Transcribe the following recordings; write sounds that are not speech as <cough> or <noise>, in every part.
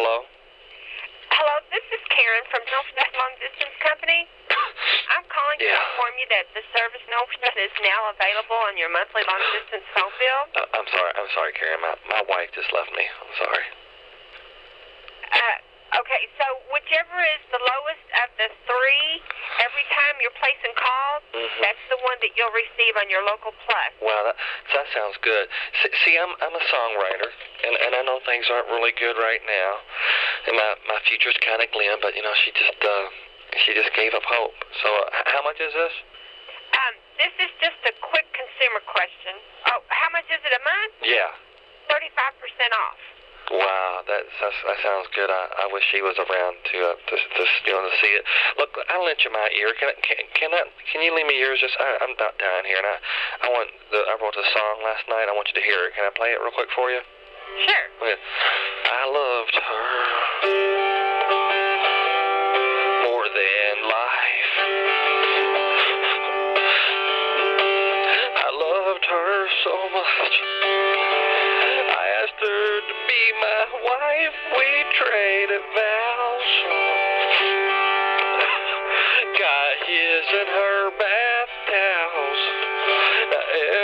Hello? Hello, this is Karen from Northwest Long Distance Company. <coughs> I'm calling to inform you that the service Northwest is now available on your monthly long distance phone bill. Uh, I'm sorry. I'm sorry, Karen. My, my wife just left me. I'm sorry. Uh, okay, so whichever is the lowest of the three, every time you're placing calls, Mhm. that's the one that you'll receive on your local plus. Wow, that, that sounds good. See, see I'm I'm a songwriter, and and I know things aren't really good right now, and my my future's kind of glim. But you know, she just uh she just gave up hope. So uh, how much is this? Um, this is just a quick consumer question. Oh, how much is it a month? Yeah. 35% off. Wow, that that sounds good. I, I wish she was around to uh, to to you know to see it. Look, I'll lend you my ear. Can I, can can I, can you lend me yours? Just I, I'm about dying here, and I I want the I wrote a song last night. I want you to hear it. Can I play it real quick for you? Sure. Wife. We traded vows. Got his and her bath towels.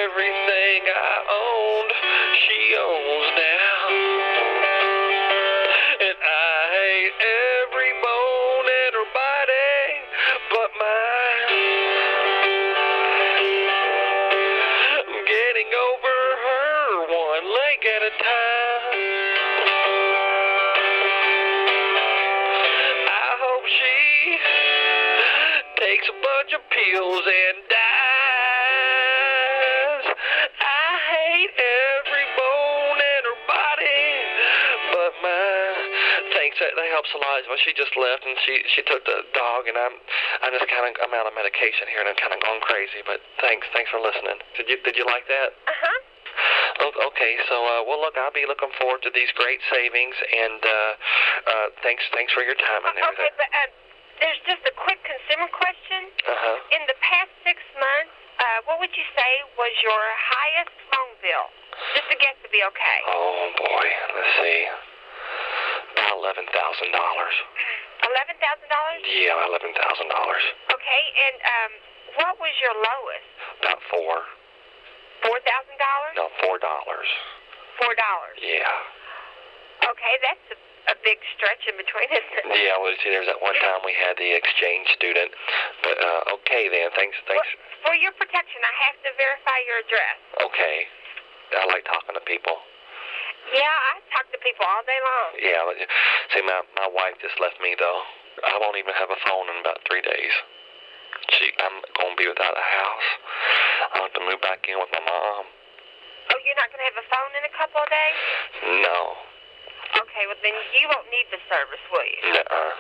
Everything I owned, she owns now. And I hate every bone in her body but mine. I'm getting over her one leg at a time. Takes a bunch of pills and dies. I hate every bone in her body but mine. Thanks, that, that helps a lot. Well, she just left and she she took the dog, and I'm I'm just kind of I'm out of medication here, and I'm kind of going crazy. But thanks, thanks for listening. Did you did you like that? Uh-huh. Okay, so uh, well, look, I'll be looking forward to these great savings, and uh, uh, thanks thanks for your time and Okay, but uh, there's just a quick question. Uh huh. In the past six months, uh, what would you say was your highest phone bill? Just a guess to be okay. Oh boy, let's see. About eleven thousand dollars. Eleven thousand dollars. Yeah, eleven thousand dollars. Okay, and um, what was your lowest? About four. Four thousand dollars. No, four dollars. Four dollars. Yeah. Okay, that's a, a big stretch in between, it? Yeah, well, see, there's that one time we had the exchange student. But uh, okay then, thanks, thanks. For, for your protection, I have to verify your address. Okay. I like talking to people. Yeah, I talk to people all day long. Yeah, but, see, my my wife just left me though. I won't even have a phone in about three days. She, I'm gonna be without a house. I'll have to move back in with my mom. Oh, you're not going to have a phone in a couple of days? No. Okay, well, then you won't need the service, will you? Nuh-uh.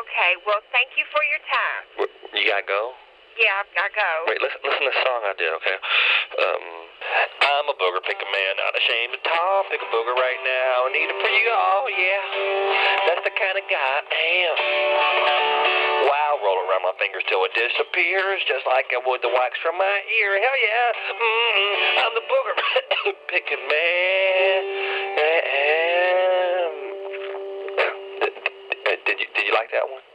Okay, well, thank you for your time. You gotta go. Yeah, I've got to go. Wait, listen, listen to the song I did, okay? Um, I'm a booger picking man, not ashamed to talk. Pick a booger right now, need it for you all, yeah. That's the kind of guy I am. Wow, roll around my fingers till it disappears, just like I would the wax from my ear. Hell yeah, mm I'm the booger <coughs> picking man. like that one.